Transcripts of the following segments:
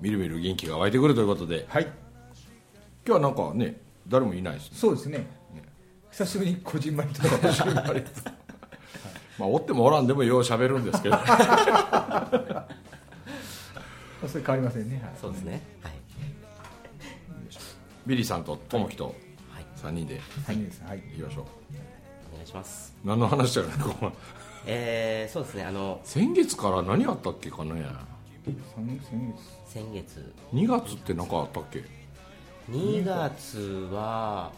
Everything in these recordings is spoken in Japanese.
みるみる元気が湧いてくるということで。はい。今日はなんかね誰もいないですね。そうですね。久しぶりにこじんまりと まあおってもおらんでもよう喋るんですけど。それ変わりませんね、はい、そうですね。はい。ビリーさんとともきとはい。3人ではい。いいです。はい。いきましょう。お願いします。何の話だろうねえー、そうですね。あの先月から何あったっけかね先先月。先月2月って何かあったっけ？2月は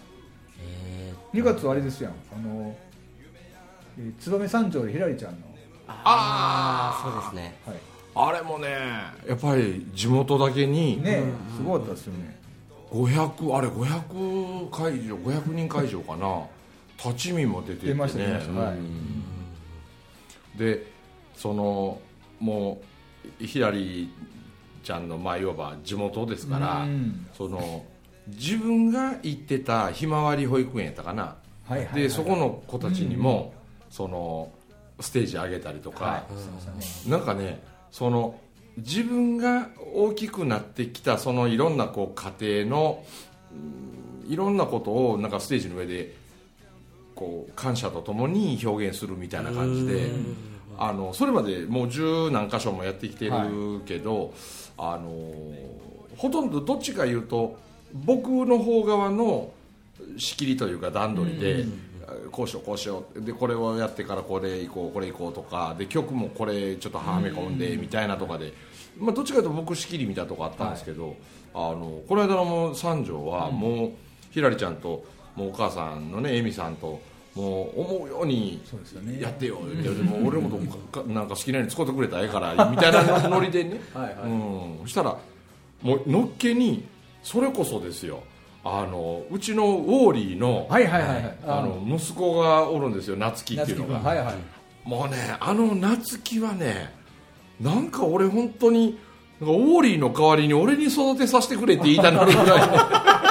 え2月はあれですやん。あの、えー、燕三条でひらりちゃんの。ー、ああそうですね。はい。あれもねやっぱり地元だけにねすごかったですよね。500あれ500会場500人会場かな。立ち見も出ててね。出ました出ました。はい。うん。でそのもうひらりちゃんのまあいわば地元ですからうん。その自分が行ってたひまわり保育園やったかな。はいはいはいでそこの子たちにもそのステージ上げたりとか、はい。なんかねその自分が大きくなってきたそのいろんなこう家庭のうんいろんなことをなんかステージの上でこう感謝とともに表現するみたいな感じであのそれまでもう十何箇所もやってきてるけど、あのほとんどどっちかいうと僕の方側の仕切りというか段取りで、こうしようこうしようでこれをやってからこれ行こうこれ行こうとかで曲もこれちょっとはめ込んでみたいなとかで、まあ、どっちかというと僕仕切りみたいなとこあったんですけど、あのこの間のもう三条はもうひらりちゃんともうお母さんのね恵美さんともう思うようにやってよ。言って、でも俺のことかなんか好きなように使ってくれたらええからみたいなノリでね。はいはい。うん、そしたらもうのっけにそれこそですよ。あのうちのウォーリーの,、はいはいはいはい。あの息子がおるんですよ。夏希っていうのが、はいはい。もうねあの夏希はねなんか俺本当になんかウォーリーの代わりに俺に育てさせてくれって言いたなるぐらい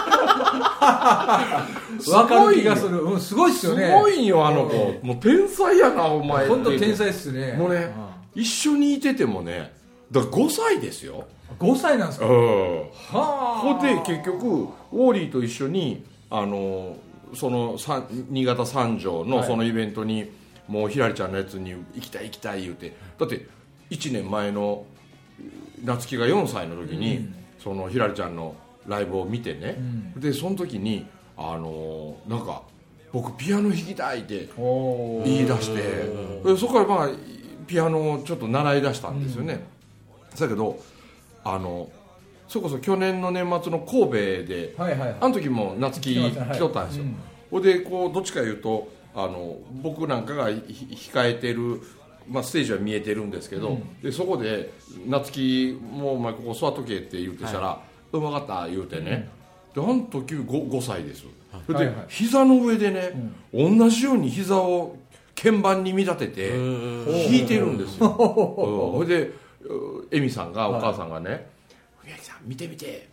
わかる気がする。うんすごいっすすよね。ごいよあの子。もう天才やなお前。本当天才っすね。もうね一緒にいててもねだから5歳ですよ。5歳なんですか？うん。はここで結局ウォーリーと一緒にあのそのさ新潟三条のはい。そのイベントに、もうひらりちゃんのやつに行きたい行きたい言うてだって1年前の夏希が4歳の時に、そのひらりちゃんのライブを見てね、でその時にあのなんか僕ピアノ弾きたいって言い出してでそこからまあピアノをちょっと習い出したんですよね、だけどあのそれこそ去年の年末の神戸ではいはいはい。あの時も夏希来とったんですよ、うん。ほんでこうどっちかいうとあの僕なんかがひ控えてる、まあ、ステージは見えてるんですけど、でそこで夏希もうお前ここ座っとけって言うてしたら、うまかった言うてね、であの時 5, 5歳です、それで、はいはい。膝の上でね、同じように膝を鍵盤に見立てて弾いてるんですよ、うん。ほいでう恵美さんがお母さんがね「宮城さん見て見て。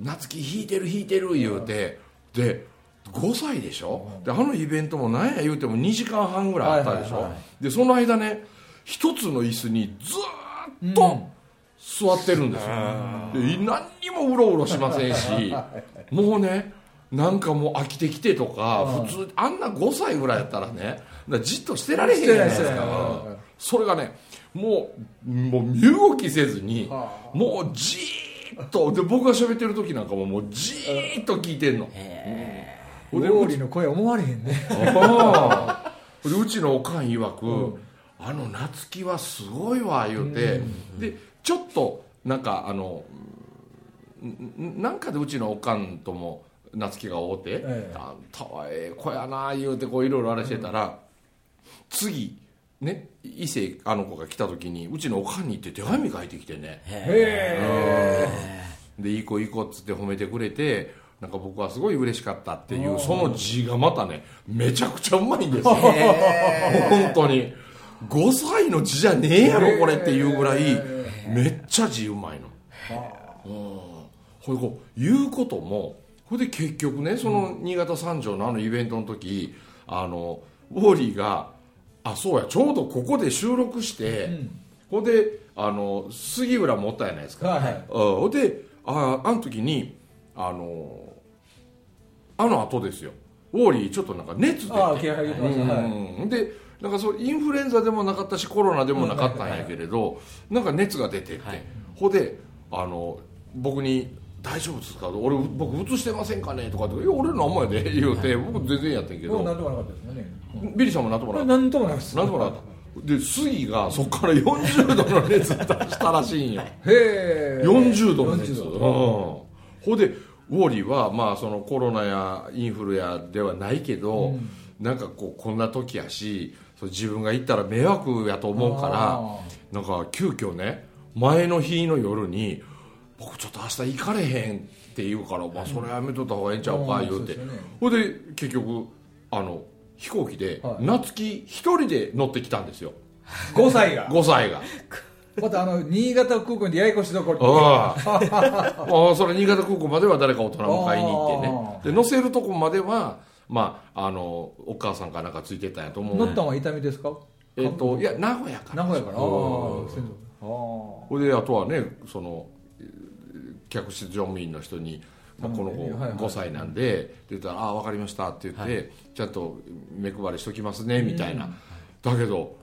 夏希弾いてる弾いてる」言うてで5歳でしょ？であのイベントも何や？言うても2時間半ぐらいあったでしょ、でその間ね一つの椅子にずーっと座ってるんですよ、で何にもうろうろしませんしもうねなんかもう飽きてきてとか普通あんな5歳ぐらいやったらねじっとしてられへんじゃないですか。うんそれがねもうもう身動きせずにはもうじーっとで僕が喋ってる時なんかももうじーっと聞いてんの。ウォーリーの声思われへんね。ああ。でうちのおかん曰く、あの夏希はすごいわ言うて、でちょっとなんかあのんんなんかでうちのおかんとも夏希が会うてええ「あんたはええ子やな」言うてこういろいろあれしてたら、次ね伊勢あの子が来た時にうちのおかんに行って手紙書いてきてね。へでいい子いい子っつって褒めてくれてなんか僕はすごい嬉しかったっていうその字がまたねめちゃくちゃうまいんですよ。本当に。5歳の字じゃねえやろこれっていうぐらいめっちゃ字うまいの。ほいでこう言うこともほいで結局ねその新潟三条のあのイベントの時あのウォーリーがあそうやちょうどここで収録して、ほんであの杉浦持ったやないですか、はいはい。うん。ほんでああの時にあのあの後ですよ。ウォーリーちょっとなんか熱出て。ああ気合入ってました。はい。うん。でなんかそうインフルエンザでもなかったしコロナでもなかったんやけれど、なんか熱が出てって、はい。ほんであの僕に「大丈夫ですか?」俺僕うつしてませんかね?」とかって「いや俺のまやで」言うて、僕全然やってんけど、もうなんともなかったですよね。ビリーさんもなんともなかった？なんともないです。なんともなかった。で杉がそこから40度の熱出したらしいんよ。へえ40度の熱。40うん。度ほんでウォーリーはまあそのコロナやインフルやではないけど、なんかこうこんな時やしそう自分が行ったら迷惑やと思うからあなんか急遽ね前の日の夜に「僕ちょっと明日行かれへん」って言うから「まあ、それやめとった方がええんちゃうか」うん。言うて。ほんで結局あの飛行機ではい。夏希一人で乗ってきたんですよ。5歳が。5歳が。またあの新潟空港でややこしいところあ あ。それ新潟空港までは誰か大人迎えに行ってね。で乗せるとこまではまああのお母さんかなんかついてたんやと思う。乗ったんは痛みですか？えっといや名古屋から。名古屋から？ああほいであとはねそのえー客室乗務員の人に「まあ、この子はいはい。5歳なんで」って言ったら「ああ分かりました」って言って、ちゃんと目配りしときますねみたいな、だけど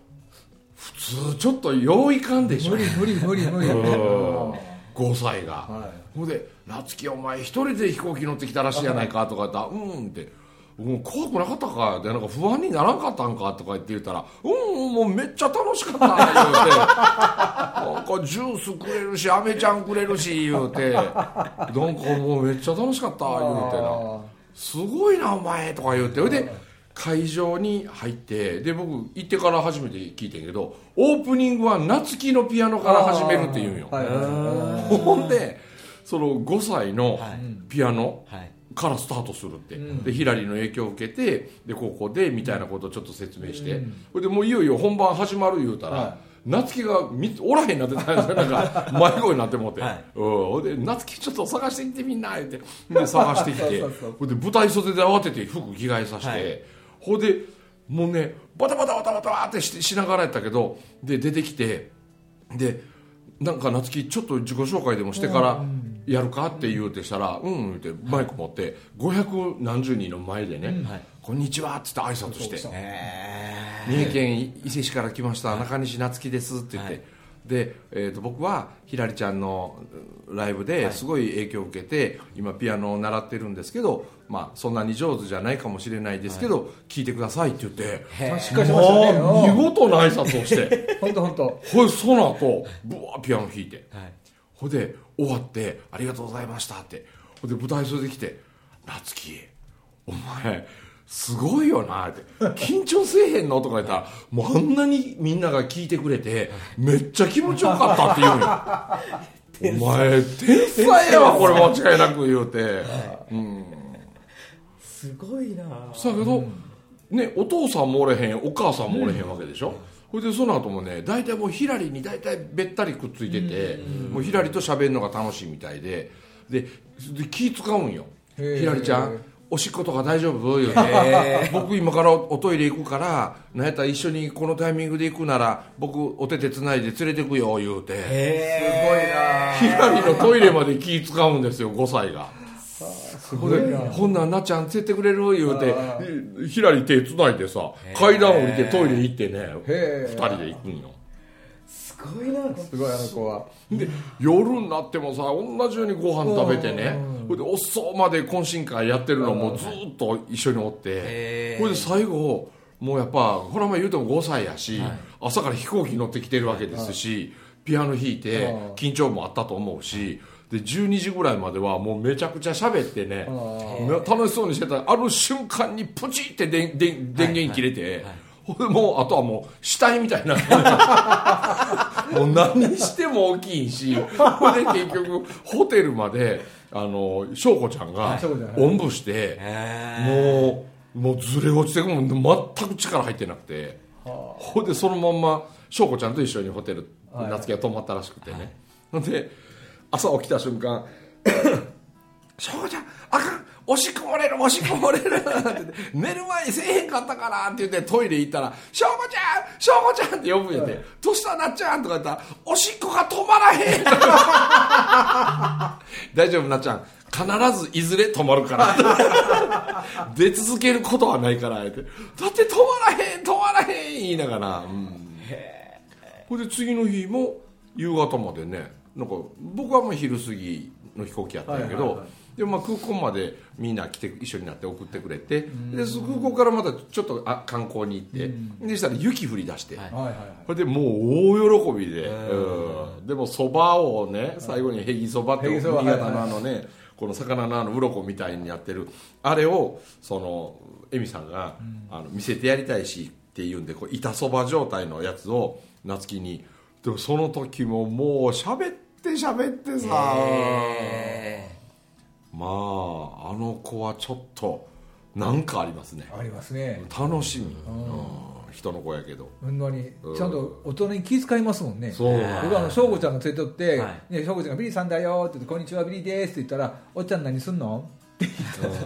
普通ちょっとよういかんでしょ。無理無理無理無理。うん。5歳が、はほんで「夏希お前一人で飛行機乗ってきたらしいやないか」とか言ったら「うん」って「もう怖くなかったか」でなんか不安にならんかったんかとか言って言ったら「うんもうめっちゃ楽しかった」言うて。なんかジュースくれるしアメちゃんくれるし言うて。なんかもうめっちゃ楽しかった言うてな。すごいなお前とか言うて。ほいで会場に入ってで僕行ってから初めて聞いてんけどオープニングは夏希のピアノから始めるって言うんよ。はいはい。ほんでその5歳のはい。ピアノはいからスタートするって、うん。でヒラリーの影響を受けてでここでみたいなことをちょっと説明して、それでもういよいよ本番始まる言うたら、は夏希がみおらへんなってたんですよなんか 迷子になって思って、はい。うん。で夏希ちょっと探してきてみんな言って。で探してきて。そうで舞台袖で慌てて服着替えさせて、はい。ほんでもうねバタバタバタバタってししながらやったけどで出てきて。でなんか夏希ちょっと自己紹介でもしてからやるかって言うてしたら「うん」言うてマイク持って500何十人の前でねはい「こんにちは」っつって挨拶して。三重県伊勢市から来ました中西夏樹ですって言って、はい。で、えー、と僕はひらりちゃんのうんライブですごい影響を受けて、今ピアノを習ってるんですけど、まあ、そんなに上手じゃないかもしれないですけど、聞いてくださいって言って。へー。しっかりしましたね。見事な挨拶をして。本当本当。ほいその後ブワーピアノ弾いて。はいほいで終わって「ありがとうございました」って。ほいで舞台袖で来て「夏希お前すごいよな」って「緊張せえへんの?」とか言ったらもうあんなにみんなが聞いてくれてめっちゃ気持ちよかったって言うんよ。お前天才やわこれ間違いなく言うて。うん。すごいな。さやけど、ね、お父さんもおれへんお母さんもおれへんわけでしょ、ほいでその後もね大体もうひらりに大体べったりくっついてて、もうひらりと喋るのが楽しいみたいででで気使うんよ。ひらりちゃんおしっことか大丈夫？言うて。僕今からおトイレ行くからなんやったら一緒にこのタイミングで行くなら僕お手手つないで連れてくよ言うて。へひらりのトイレまで気使うんですよ5歳が。すほんでごいな。ほんなんなっちゃん連れてくれる言うてあひひらり手つないでさ階段降りてトイレ行ってね。へー。2人で行くんよ。すごいなすごいあの子は。で夜になってもさ同じようにご飯食べてね。ほいで遅うまで懇親会やってるのもずっと一緒におって。ほいで最後もうやっぱこれはまあ言うても5歳やし、朝から飛行機乗ってきてるわけですし、ピアノ弾いてあ緊張もあったと思うしで12時ぐらいまではもうめちゃくちゃ喋ってねあ楽しそうにしてたらある瞬間にプチって電電電源切れて、ほんでもうあとはもう死体みたいな。もう何しても大きいしほんで結局ホテルまであの翔子ちゃんがおんぶしてもうもうずれ落ちてもう全く力入ってなくてほんでそのまんま翔子ちゃんと一緒にホテルはい。夏希が泊まったらしくてね、ほんで朝起きた瞬間翔子ちゃんあかんおしっこ漏れるおしっこ漏れるって言って寝る前にせえへんかったからって言ってトイレ行ったら「翔子ちゃん翔子ちゃん」って呼ぶんやて「どうしたなっちゃん」とか言ったら「おしっこが止まらへん」大丈夫なっちゃん。必ずいずれ止まるから。出続けることはないからってだって止まらへん止まらへん言いながら、うん、ほんで次の日も夕方までねなんか僕はもう昼過ぎの飛行機やったんやけど、はいはいはい。でまあ空港までみんな来て一緒になって送ってくれてでそ空港からまたちょっとあ観光に行ってでしたら雪降り出して、はい。はいはいはい。これでもう大喜びで、うん。でもそばをね最後にへぎそばって新潟のあのねこの魚のあの鱗みたいにやってるあれをその恵美さんが、あの見せてやりたいしっていうんでこう板そば状態のやつを夏希に。でもその時ももう喋って喋ってさ、えまああの子はちょっとなんかありますね。ありますね。楽しみ、うん。人の子やけど。ほんまに。うん。ちゃんと大人に気遣いますもんね。そう。僕あの翔子ちゃんが連れてっては「ね翔子ちゃんがビリーさんだよ」って言って「こんにちはビリーです」って言ったら「おっちゃん何すんの?」って言ったら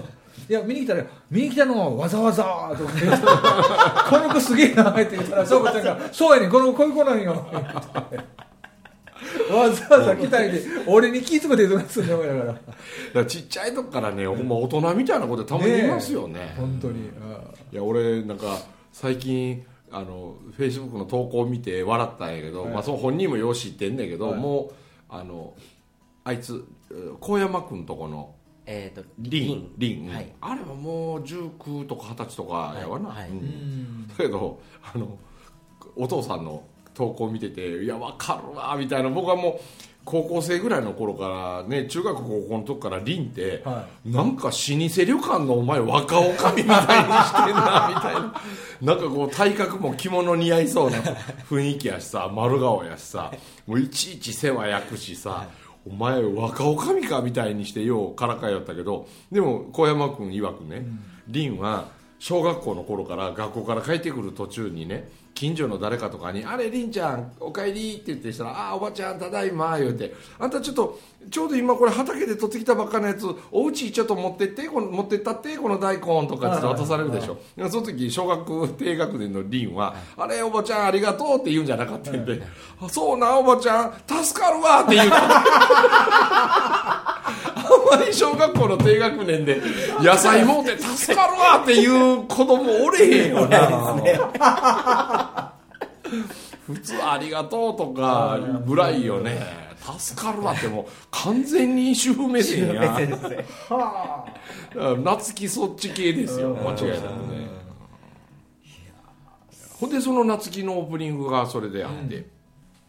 いや見に来たら「見に来たのわざわざ」とか言って 「この子すげえな」って言ったら翔子ちゃんが「そうやねんこの子こういう子なんよ」って言ってわざわざ来たいで俺に気遣ってどうすんの思いながら。だからちっちゃい時からね、ほんま大人みたいなことたまにいますよね。本当に。いや俺なんか最近あのフェイスブックの投稿を見て笑ったんやけど、はい。まあ、その本人もよう知ってんねんけど、はい。もうあのあいつえ高山君とこのえーとリンリン、はい。あれはもう19とか20歳とかやわな、はい。はい。うん。だけどあのお父さんの投稿見てて「いやわかるわ」みたいな。僕はもう高校生ぐらいの頃からね中学高校の時からリンって、はなんか老舗旅館のお前若女将みたいにしてんなみたいな。なんかこう体格も着物似合いそうな雰囲気やしさ丸顔やしさもういちいち世話焼くしさ、お前若女将かみたいにしてようからかいよったけどでも小山君曰くね、凛は小学校の頃から学校から帰ってくる途中にね近所の誰かとかに「あれ凛ちゃんおかえり」って言ってしたら「ああおばちゃんただいま」言うて「あんたちょっとちょうど今これ畑で取ってきたばっかのやつお家ちょっと持ってってこの持ってったってこの大根」とかって渡されるでしょ。その時小学低学年の凛は「あれおばちゃんありがとう」って言うんじゃなかったんで「あそうなおばちゃん助かるわ」って言う。あんまり小学校の低学年で野菜もうて助かるわっていう子供おれへんよな 普通ありがとうとかぐらいよね。助かるわってもう完全に主婦目線や。夏希 そっち系ですよ。間違いなくね。ほんでその夏希のオープニングがそれであって、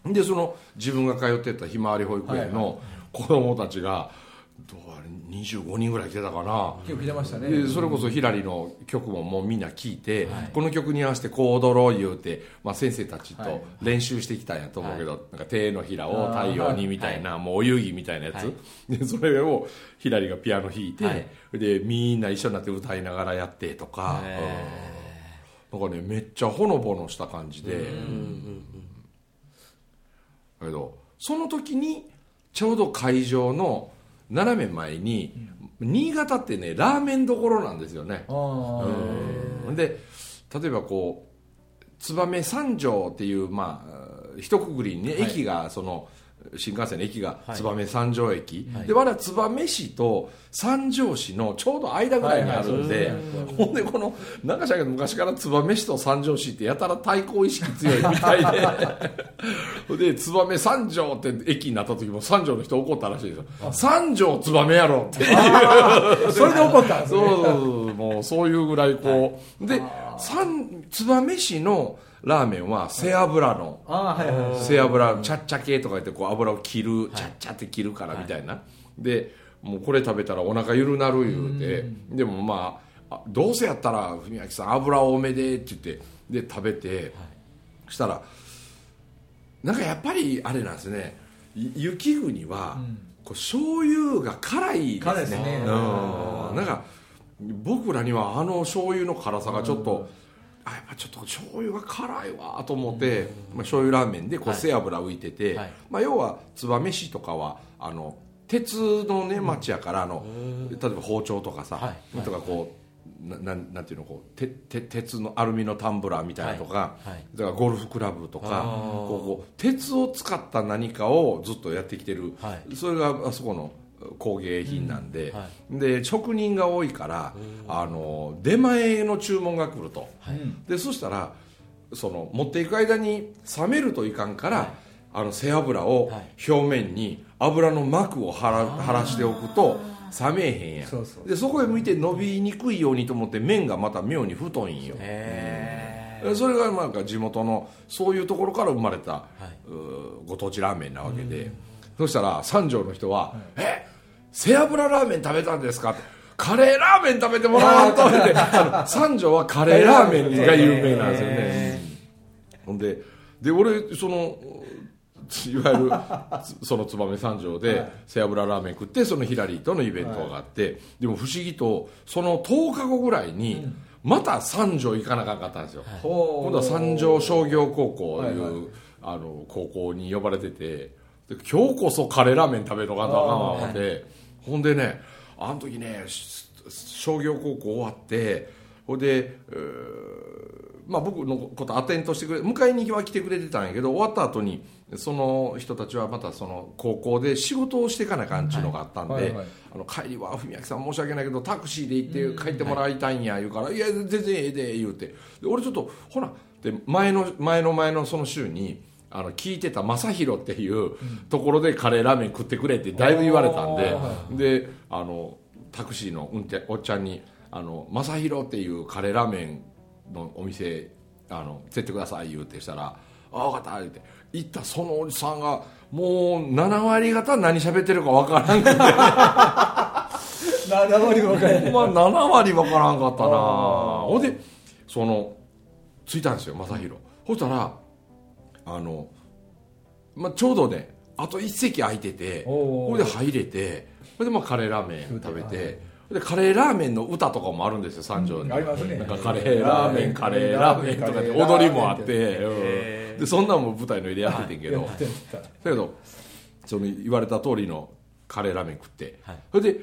でその自分が通ってたひまわり保育園の子供たちがどうあれ25人ぐらい来てたかな、あ今日来てましたね。でそれこそひらりの曲ももうみんな聴いて、この曲に合わせてこう踊ろう言うて、まあ、先生たちとはい。練習してきたんやと思うけど、なんか手のひらを太陽にみたいな、もうお遊戯みたいなやつ、はい。でそれをひらりがピアノ弾いて、はい。でみんな一緒になって歌いながらやってとか、へうん。なんかねめっちゃほのぼのした感じで、だけどその時にちょうど会場の斜め前に、新潟ってねラーメンどころなんですよね、で例えばこう燕三条っていうまあ一括りにね、駅がその新幹線の駅がはい。燕三条駅、はい。で我々燕市と三条市のちょうど間ぐらいにあるんで、はい。はいほんでこのなんかしらんけど昔から燕市と三条市ってやたら対抗意識強いみたいで。で燕三条って駅になった時も三条の人怒ったらしいですよ。三条燕やろっていう。それで怒ったんですね。そうもうそういうぐらいこう、で三燕市のラーメンは背脂の背脂チャッチャ系とか言ってこう油を切る、チャッチャって切るからみたいな、でもうこれ食べたらお腹ゆるなる言うて。でもまああどうせやったら文明さん油多めでって言ってで食べて、したらなんかやっぱりあれなんですね。い雪国は、こう醤油が辛いですね。ね。うん。なんか僕らにはあの醤油の辛さがちょっと、あやっぱちょっと醤油が辛いわと思って、まあ、醤油ラーメンでこうはい背脂浮いてて、はい。まあ、要は燕市とかはあの鉄のね町やからあの例えば包丁とかさ、はい。とかこうななんなんていうのこうてて鉄のアルミのタンブラーみたいなのとか、はい。はい。だからゴルフクラブとかこう鉄を使った何かをずっとやってきてる、はい。それがあそこの工芸品なんで,、うんはで職人が多いからあの出前の注文が来ると、うん。でそしたらその持っていく間に冷めるといかんから、あの背脂をはい。表面に油の膜を張ら張らしておくと冷めへんやん。そうそう。でそこへ向いて伸びにくいようにと思って麺がまた妙に太いんよ。へそれがなんか地元のそういうところから生まれた、ご当地ラーメンなわけで、そしたら三条の人は「え背脂ラーメン食べたんですか?」って「カレーラーメン食べてもらわんと」って。あの三条はカレーラーメンが有名なんですよね、ほんでで俺そのいわゆるつその燕三条で背脂ラーメン食ってそのヒラリーとのイベントがあって、でも不思議とその10日後ぐらいにまた三条行かなあかったんですよ、ほう。今度は三条商業高校いう、はいはい。あの高校に呼ばれててで今日こそカレーラーメン食べとかなあかんわ思って、ほんでねあの時ねし商業高校終わってほんで、えーまあ、僕のことアテントしてくれ迎えには来てくれてたんやけど終わった後にその人たちはまたその高校で仕事をしていかなあかんっちゅうのがあったんで、はいはい。はいあの帰りは文明さん申し訳ないけどタクシーで行って帰ってもらいたいんや言うから「いや全然ええで」言うて。で俺ちょっとほらで前の前の前のその週にあの聞いてた正弘っていうところでカレーラーメン食ってくれってだいぶ言われたんでであのタクシーの運転おっちゃんに「あの正弘っていうカレーラーメンのお店あの連れてください」言うてしたら「あ分かった」言うて行ったそのおじさんがもう7割方何喋ってるか分からんくて。7割分かれほん。ま7割分からんかったな。ほんでその着いたんですよ正弘そしたらあの、まあ、ちょうどねあと一席空いててこれで入れてそれでまあカレーラーメン食べはいてでカレーラーメンの歌とかもあるんですよ三条に、うんありますね。なんかカレーラーメンカレーラーメンとかで踊りもあって、でそんなんも舞台の入れやっててんけど、だけどその言われた通りのカレーラーメン食って、はい。それで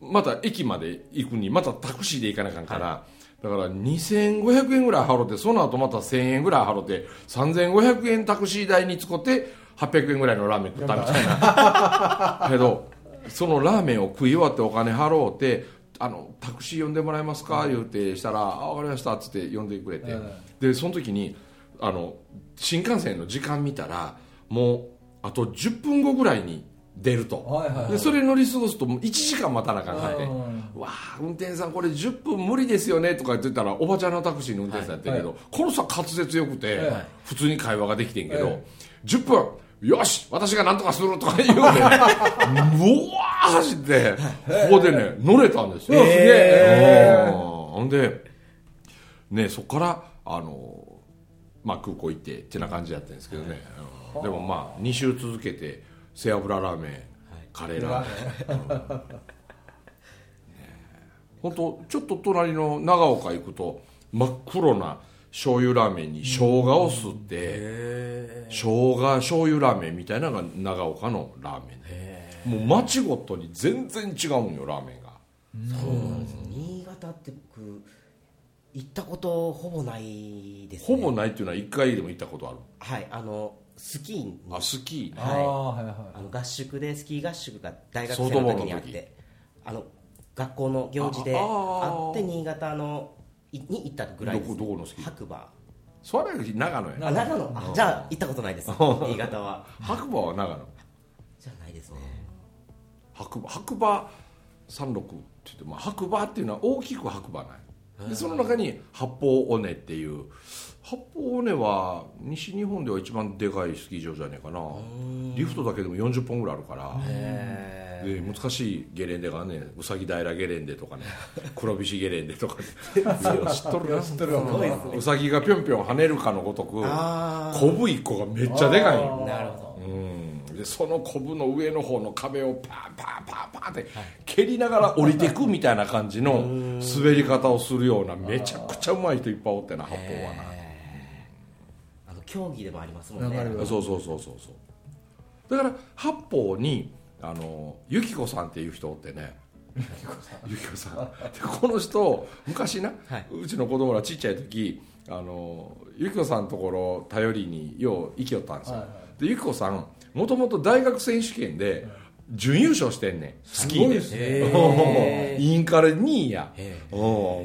また駅まで行くにまたタクシーで行かなあかんから、だから2500円ぐらい払ってその後また1000円ぐらい払って3500円タクシー代に使って800円ぐらいのラーメン食ったみたいな。けどそのラーメンを食い終わってお金払うてあのタクシー呼んでもらえますか？言うてしたら「あ分かりました」っつって呼んでくれて、うん。でその時にあの新幹線の時間見たらもうあと10分後ぐらいに出ると、はいはいはい。でそれ乗り過ごすともう1時間待たなあかんかって。うん「わあ運転手さんこれ10分無理ですよね」とか言ってたらおばちゃんのタクシーの運転手さんやったけど、はい。この人は滑舌よくて、はい。普通に会話ができてんけど、はい。10分よし私が何とかするとか言うねうわー走ってここでね乗れたんですよ、うわすげえ。うんほんでねそこからあの、まあ、空港行ってってな感じやったんですけどね、うん。でもまあ2週続けて背脂ラーメン、カレーラーメン。本当ちょっと隣の長岡行くと真っ黒な醤油ラーメンに生姜を吸って、生姜醤油ラーメンみたいなのが長岡のラーメン。でもう町ごとに全然違うんよラーメンが。そうなんです新潟って僕行ったことほぼないですね。ほぼないっていうのは1回でも行ったことある。はいあのスキーにあスキー。ああはいはい。あの合宿でスキー合宿が大学ソ生の時時にあってあの学校の行事であって新潟のいに行ったぐらいです。どこどこのスキー？白馬。それは長野や。あ長野。あじゃあ行ったことないです。新潟は。白馬は長野？じゃないですね。白馬。白馬山麓って言って、まあ、白馬っていうのは大きく白馬ないでその中に八方尾根っていう八方尾根は西日本では一番でかいスキー場じゃねえかな。リフトだけでも40本ぐらいあるから。へで難しいゲレンデがねうさぎ平ゲレンデとかね 黒菱ゲレンデとかねいや知っとるな。知っとるうさぎがぴょんぴょん跳ねるかのごとくあコブ一個がめっちゃでかいなるほど。うんでそのコブの上の方の壁をパンパンパンパンって蹴りながら降りてくみたいな感じの滑り方をするようなめちゃくちゃうまい人いっぱいおってな八方はな。あの競技でもありますもんね。そうそうそうそうそう。だから八方にあのゆき子さんっていう人おってね。ゆき子さん。でこの人昔な、はい。うちの子供らちっちゃい時あのゆき子さんのところ頼りによう行きよったんですよ、はいはでゆき子さんもともと大学選手権で準優勝してんねん。スキーですインカレ2位や。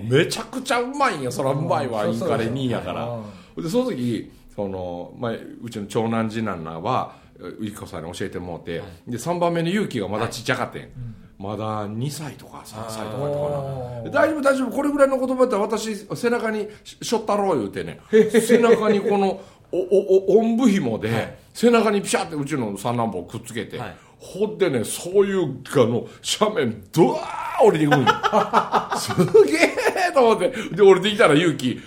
めちゃくちゃうまいんやそらうまいわうんインカレ2位やから。うでその時その、まあ、うちの長男次男らはゆき子さんに教えてもらって、で3番目の勇気がまだちっちゃかってん、まだ2歳とか3歳とかやったかな。大丈夫大丈夫。これぐらいの言葉やったら私背中にししょったろう言うてね背中にこのおおおおんぶ紐で、背中にピシャってうちの三男坊くっつけて、はい。ほんでねそういうあの斜面ドワー降りていくんよ。すげえと思って。で降りてきたら勇気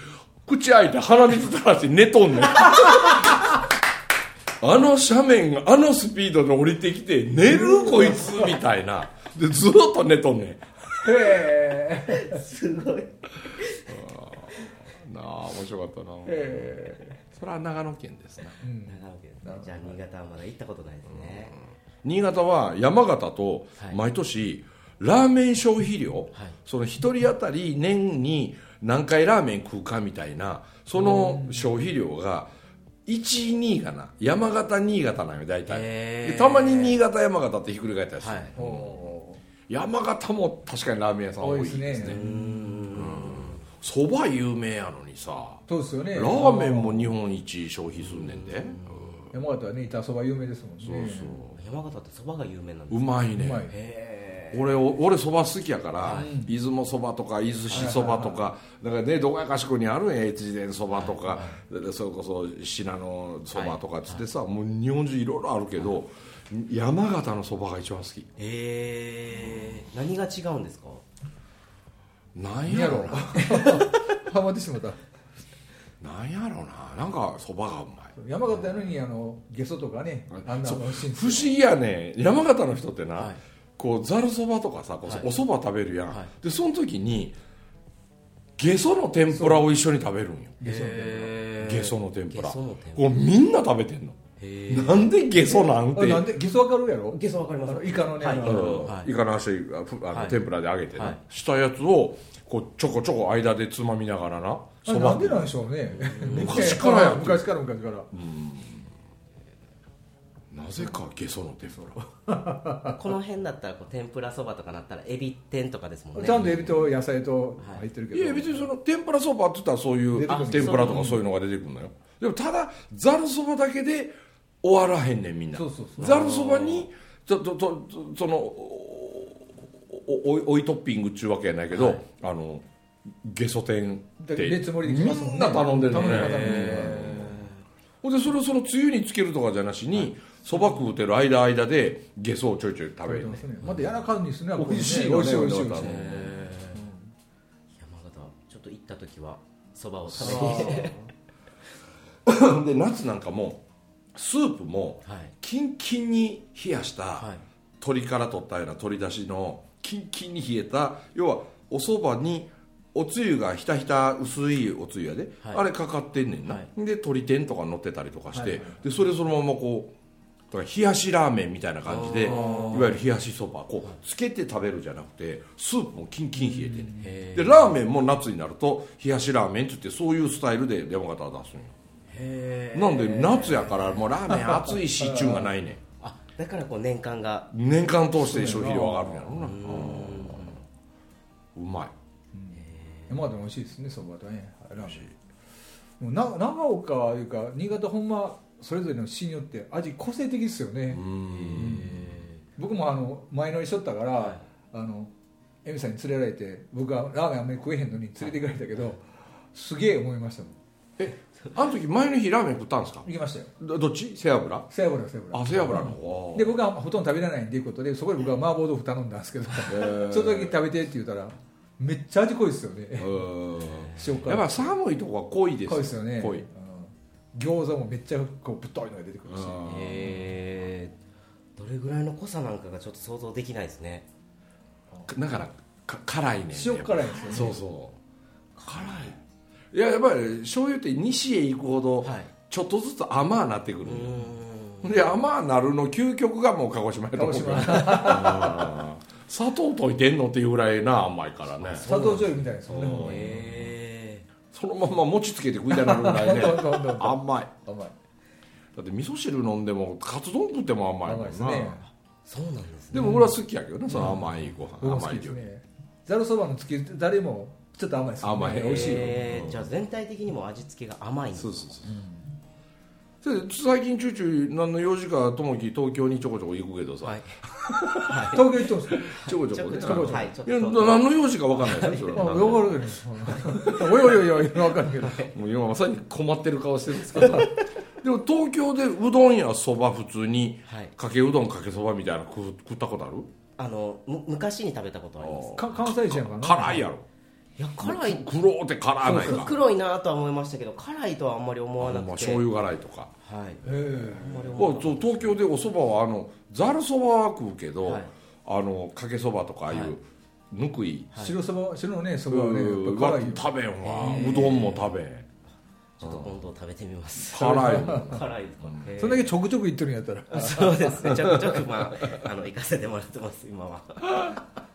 口開いて鼻水垂らして寝とんねん。あの斜面あのスピードで降りてきて寝るこいつみたいな。でずっと寝とんねん。へえすごいなあ面白かったな。へそれは長野県ですね長野県ですね。じゃあ新潟はまだ行ったことないですね。新潟は山形とはい。毎年ラーメン消費量、はい。その一人当たり年に何回ラーメン食うかみたいなその消費量が1、2かな山形、新潟なんよ大体。たまに新潟、山形ってひっくり返ったりする、はい。山形も確かにラーメン屋さん多いです多いですね。ねそば、有名やのにさそうですよね。ラーメンも日本一消費すんねんで、山形はね板そば有名ですもんね。そうそう。山形ってそばが有名なんですうまいうねまい。へ俺俺そば好きやから、出雲そばとか伊豆市そばとかだからねどこやかしこにあるんや越前そばとか、でそれこそ信濃そばとかっつってさ、もう日本中いろいろあるけど、山形のそばが一番好き。え。ー、何が違うんですか？なん何やろうハマってしまったなんやろな。なんかそばがうまい。山形やのにあのゲソとかねあんなそう。のシン不思議やね。山形の人ってな、はい。こうざるそばとかさこうはい。おそば食べるやん、はでその時にゲソの天ぷらを一緒に食べるんよ。ゲソへー。ゲソの天ぷら。ゲソの天ぷら。こうみんな食べてんの。へー。なんでゲソなんてあなんでゲソわかるやろ？ゲソわかります。あのイカのねはい。あのうん。はい。イカの足あふあの、はい。天ぷらで揚げてね、はい。したやつをこうちょこちょこ間でつまみながらなあなんでなんでしょうね。昔からや 昔から昔から。なぜかゲソの天ぷらこの辺だったらこう天ぷらそばとかなったらエビ天とかですもんね。ちゃんとエビと野菜と入ってるけど。いや別にその天ぷらそばって言ったらそういう天ぷらとかそういうのが出てくるのよ。でもただざるそばだけで終わらへんねんみんな。そうそうそう。ざるそばにとととそのおおいトッピングっちゅうわけやないけど、あのゲソ天ってで別盛りできますもんね。みんな頼んでるのね。ほんでそれをそのつゆにつけるとかじゃなしにそば、食うてる間間でゲソをちょいちょい食べる。ね食べてますね。また柔らかいにするのは美味しい美味しい美味しい美味しい俺は山形ちょっと行った時はそばを食べて で夏なんかもスープもはい。キンキンに冷やした、はい。鶏から取ったような鶏だしのキンキンに冷えた要はお蕎麦におつゆがひたひた薄いおつゆやで、はい。あれかかってんねんな、はい。で鶏天とか乗ってたりとかして、はいはい。でそれそのままこうだから冷やしラーメンみたいな感じでいわゆる冷やしそばこうつけて食べるじゃなくてスープもキンキン冷えてんねでラーメンも夏になると冷やしラーメンって言ってそういうスタイルで山形は出すんよ。へなんで夏やからもうラーメン暑いしちゅうんがないねん。あだからこう年間が。年間通して消費量上がるんやろうなうまい山形も美味しいですねそばとねラーメンもうな長岡いうか新潟ほんまそれぞれの市によって味個性的ですよね。僕もあの前乗りしとったから、はい。あのエミさんに連れられて僕はラーメンあんまり食えへんのに連れて行かれたけどすげえ思いましたもん。えあの時前の日ラーメン食ったんですか？行きましたよ。どどっち？背脂？背脂背脂。あ背脂の。方で僕はほとんど食べれないんでいうことでそこで僕は麻婆豆腐頼んだんですけどー。ちょっとだけ食べてって言ったらめっちゃ味濃いですよね。うん。塩辛やっぱ寒いとこは濃いです。濃いですよね。濃い。うん。餃子もめっちゃこうぶっといのが出てくるし。うんえー、どれぐらいの濃さなんかがちょっと想像できないですね。だからか辛いねん塩辛いんですよね。そうそう。辛い。いややっぱり醤油って西へ行くほどはい。ちょっとずつ甘なってくるで甘なるの究極がもう鹿児島やと思う鹿児島。う ん砂糖溶いてんのっていうぐらいな甘いからね。砂糖醤油みたいですよね。えそのまま餅つけて食いたなるぐらいね。甘い。甘い。だって味噌汁飲んでもカツ丼食っても甘いもんな。甘いですね。ー、そうなんですね。でも俺は好きやけどねその甘いご飯、甘い料理、ざるそばのつけだれもちょっと甘いですよね。甘い美味しいよ。えーじゃあ全体的にも味付けが甘いんですそうそうそう最近ちゅうちゅう何の用事かともき東京にちょこちょこ行くけどさ、はい。東京行ってます？かちょこちょこね。ちょこちょこ何の用事か分かんないですよそれ分かるけど おいおいおいおい分かるけど。もう今まさに困ってる顔してるんですけど。でも東京でうどんやそば普通にはい。かけうどんかけそばみたいなの食ったことある？あのむ昔に食べたことあります。か関西人やからな。辛いやろいや辛い。黒って辛ないか。黒いなとは思いましたけど辛いとはあんまり思わなくて。まあ醤油辛いとか。はい。えあんまり思わなおそう東京でおそばはあのざるそばは食うけど、はい。あのかけそばとかああいう、はい。ぬくい。え白そば白のねそばはねやっぱは辛いよ食べんわ。うどんも食べん。ちょっと今度食べてみます。辛い 辛いそんだけちょくちょく言ってるんやったら。そうですね。ちょくちょくまああの行かせてもらってます今は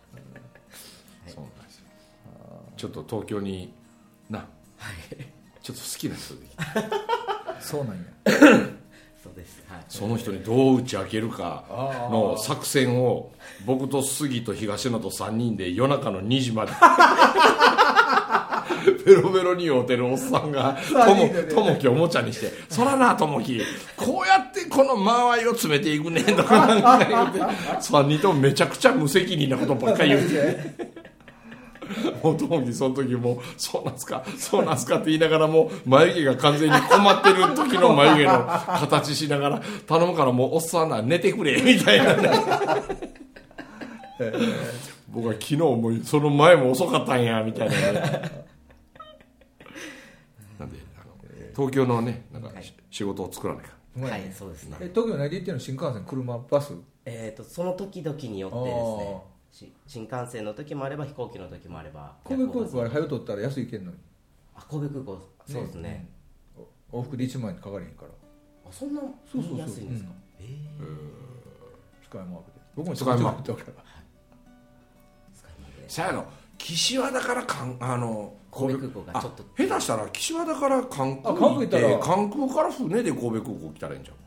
ちょっと東京にな。はい。ちょっと好きな人でそうなんや。そうです。はい。その人にどう打ち明けるかの作戦を僕と杉と東野と3人で夜中の2時まで。ベロベロに酔うてるおっさんがともきおもちゃにして「そらなともきこうやってこの間合いを詰めていくねん」とかなんか言うて3人ともめちゃくちゃ無責任なことばっかり言うて。もうともきその時もう「そうなんすかそうなんすか」って言いながらもう眉毛が完全に困ってる時の眉毛の形しながら頼むからもうおっさんな寝てくれみたいなね。僕は昨日もその前も遅かったんやみたいなね。なんであの東京のねなんかはい。仕事を作らないか。はい。い。そうですね。え東京何で行ってんの新幹線車バス？えー、とその時々によってですね。し新幹線の時もあれば飛行機の時もあれば神戸空港から夜行バス早取ったら安いけんのに。あ神戸空港そうですね。往復で1万円かかりへんから。あそんなそうそうそう。安いんですか、えー。使いマークで僕も使いマークちょっと行ったから使い物でさやの岸和田からかんあの神戸空港がちょっとあ下手したら岸和田から関空あ関空行ったら関空から船で神戸空港来たらいいんじゃん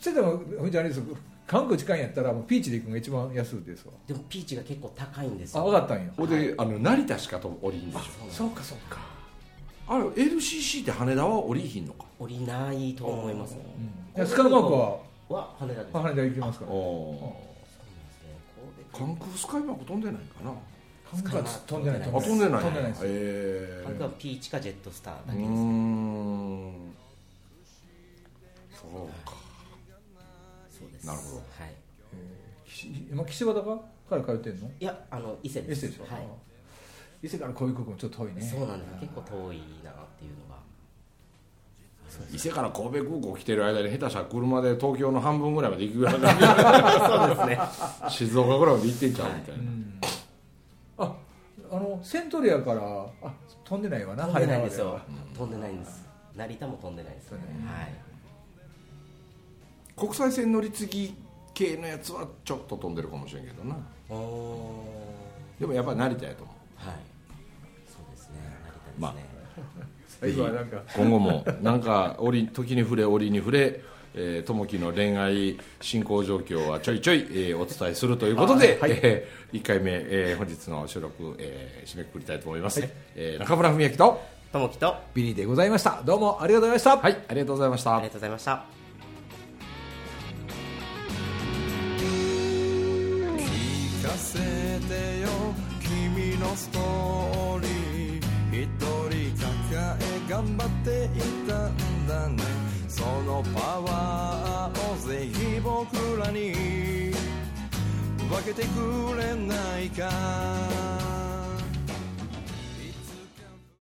それでもほんじゃあれです韓国近いんやったらもうピーチで行くのが一番安いですわ。でもピーチが結構高いんですあよ分かったんやほいで、あの成田しかと降りんでしょ。そうかそうか。あれ LCC って羽田は降りひんのか？降りないと思います。うん。いやスカイマークはは羽田です羽田行きますからおそうなん。ですね神戸関空スカイマーク飛んでないかな？韓国は飛んでない。あ飛んでない。飛んでないです。へ関空はピーチかジェットスターだけです、ん。そうか。そうです。なるほど。はい。岸今岸和田かから通ってんの？いやあの伊勢エです。ステでしょ？はい。伊勢から神戸空港ちょっと遠いね。そうなんです結構遠いなっていうのが。伊勢から神戸空港来てる間に下手したら車で東京の半分ぐらいまで行くぐらいだ そうですね。静岡ぐらいまで行ってんちゃうみたいな、うん。ああのセントリアからあ飛んでないわな。飛んでないんですよ。羽田まは。飛んでないんです。成田も飛んでないですそうね。はい国際線乗り継ぎ系のやつはちょっと飛んでるかもしれんけどな。おでもやっぱり成田やと思う。はい。そうですね。成田ですね、まあ。今後もなんか折時に触れ折に触れえー、ともきの恋愛進行状況はちょいちょい、えーお伝えするということで、はいえ1回目、えー本日の収録、えー締めくくりたいと思います、えー中村文明とともきと。あビリーでございました。どうもありがとうございました。はい。ありがとうございました。りがとうございましたでよ。君のストーリー。一人抱え頑張っていたんだね。そのパワーをぜひ僕らに。分けてくれないか。